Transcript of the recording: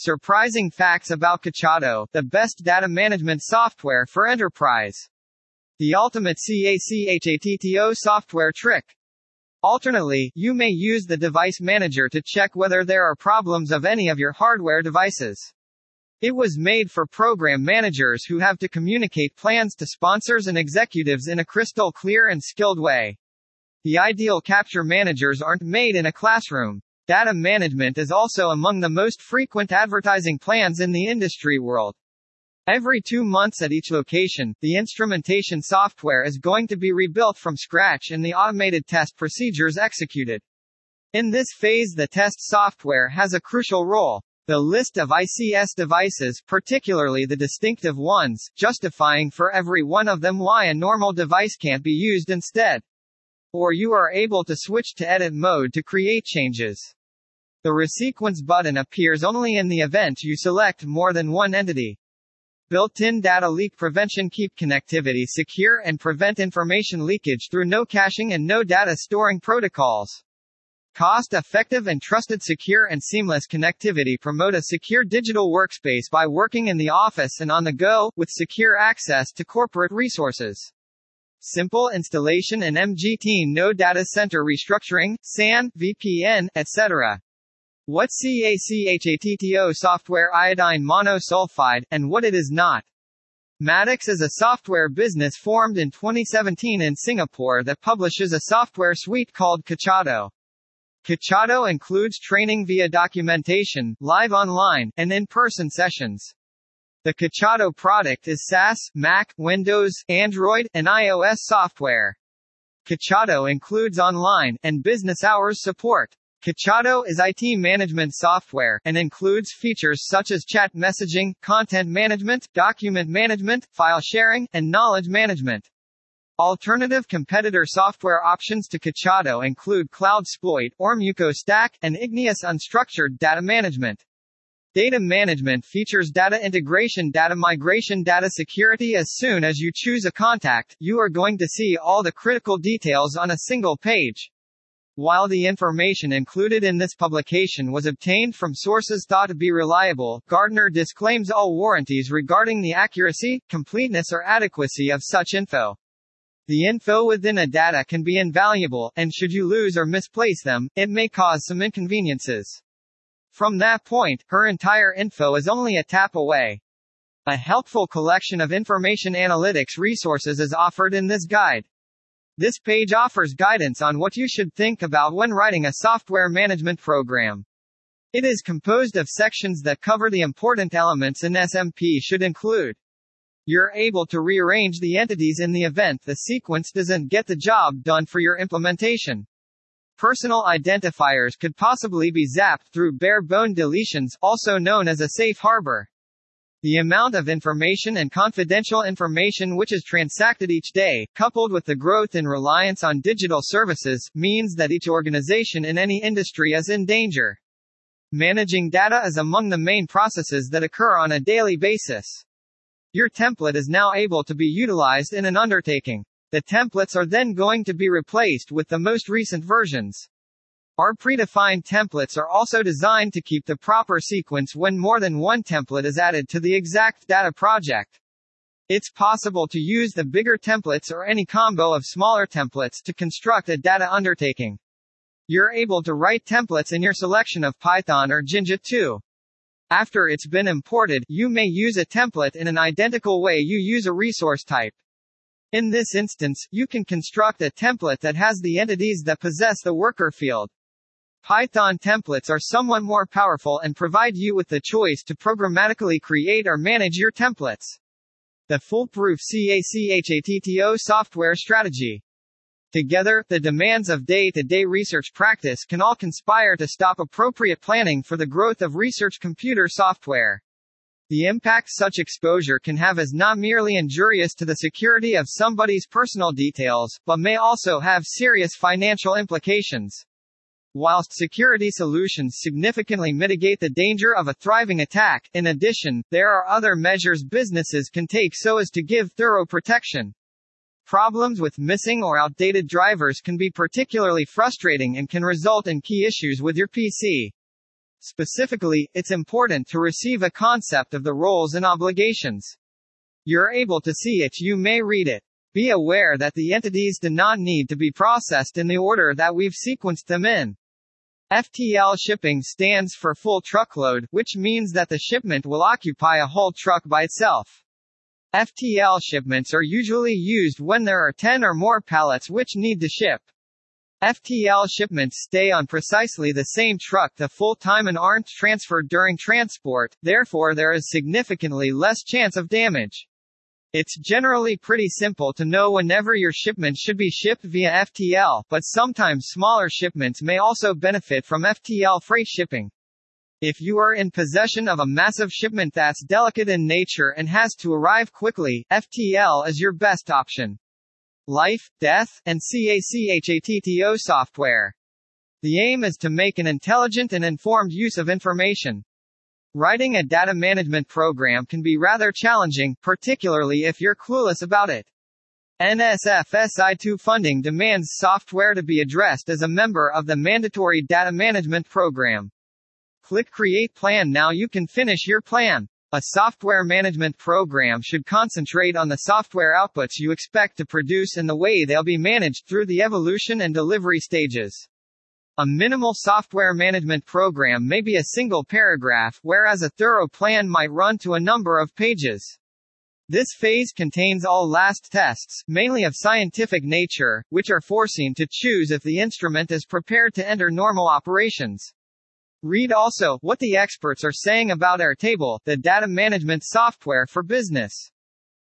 Surprising facts about CACHATTO, the best data management software for enterprise. The ultimate CACHATTO software trick. Alternately, you may use the device manager to check whether there are problems of any of your hardware devices. It was made for program managers who have to communicate plans to sponsors and executives in a crystal clear and skilled way. The ideal capture managers aren't made in a classroom. Data management is also among the most frequent advertising plans in the industry world. Every two months at each location, the instrumentation software is going to be rebuilt from scratch and the automated test procedures executed. In this phase the test software has a crucial role. The list of ICS devices, particularly the distinctive ones, justifying for every one of them why a normal device can't be used instead. Or you are able to switch to edit mode to create changes. The resequence button appears only in the event you select more than one entity. Built-in data leak prevention keep connectivity secure and prevent information leakage through no caching and no data storing protocols. Cost-effective and trusted secure and seamless connectivity promote a secure digital workspace by working in the office and on the go, with secure access to corporate resources. Simple installation and MGT no data center restructuring, SAN, VPN, etc. What CACHATTO software iodine monosulfide, and what it is not. Maddox is a software business formed in 2017 in Singapore that publishes a software suite called CACHATTO. CACHATTO includes training via documentation, live online, and in-person sessions. The CACHATTO product is SaaS, Mac, Windows, Android, and iOS software. CACHATTO includes online and business hours support. CACHATTO is IT management software, and includes features such as chat messaging, content management, document management, file sharing, and knowledge management. Alternative competitor software options to CACHATTO include CloudSploit, Ormuco Stack, and Igneous Unstructured Data Management. Data management features data integration, data migration, data security. As soon as you choose a contact, you are going to see all the critical details on a single page. While the information included in this publication was obtained from sources thought to be reliable, Gartner disclaims all warranties regarding the accuracy, completeness or adequacy of such info. The info within a data can be invaluable, and should you lose or misplace them, it may cause some inconveniences. From that point, her entire info is only a tap away. A helpful collection of information analytics resources is offered in this guide. This page offers guidance on what you should think about when writing a software management program. It is composed of sections that cover the important elements an SMP should include. You're able to rearrange the entities in the event the sequence doesn't get the job done for your implementation. Personal identifiers could possibly be zapped through bare-bone deletions, also known as a safe harbor. The amount of information and confidential information which is transacted each day, coupled with the growth in reliance on digital services, means that each organization in any industry is in danger. Managing data is among the main processes that occur on a daily basis. Your template is now able to be utilized in an undertaking. The templates are then going to be replaced with the most recent versions. Our predefined templates are also designed to keep the proper sequence when more than one template is added to the exact data project. It's possible to use the bigger templates or any combo of smaller templates to construct a data undertaking. You're able to write templates in your selection of Python or Jinja too. After it's been imported, you may use a template in an identical way you use a resource type. In this instance, you can construct a template that has the entities that possess the worker field. Python templates are somewhat more powerful and provide you with the choice to programmatically create or manage your templates. The foolproof CACHATTO software strategy. Together, the demands of day-to-day research practice can all conspire to stop appropriate planning for the growth of research computer software. The impact such exposure can have is not merely injurious to the security of somebody's personal details, but may also have serious financial implications. Whilst security solutions significantly mitigate the danger of a thriving attack, in addition, there are other measures businesses can take so as to give thorough protection. Problems with missing or outdated drivers can be particularly frustrating and can result in key issues with your PC. Specifically, it's important to receive a concept of the roles and obligations. You're able to see it, you may read it. Be aware that the entities do not need to be processed in the order that we've sequenced them in. FTL shipping stands for full truckload, which means that the shipment will occupy a whole truck by itself. FTL shipments are usually used when there are 10 or more pallets which need to ship. FTL shipments stay on precisely the same truck the full time and aren't transferred during transport, therefore there is significantly less chance of damage. It's generally pretty simple to know whenever your shipment should be shipped via FTL, but sometimes smaller shipments may also benefit from FTL freight shipping. If you are in possession of a massive shipment that's delicate in nature and has to arrive quickly, FTL is your best option. Life, Death, and CACHATTO software. The aim is to make an intelligent and informed use of information. Writing a data management program can be rather challenging, particularly if you're clueless about it. NSF funding demands software to be addressed as a member of the mandatory data management program. Click Create Plan now you can finish your plan. A software management program should concentrate on the software outputs you expect to produce and the way they'll be managed through the evolution and delivery stages. A minimal software management program may be a single paragraph, whereas a thorough plan might run to a number of pages. This phase contains all last tests, mainly of scientific nature, which are forcing to choose if the instrument is prepared to enter normal operations. Read also what the experts are saying about Airtable, the data management software for business.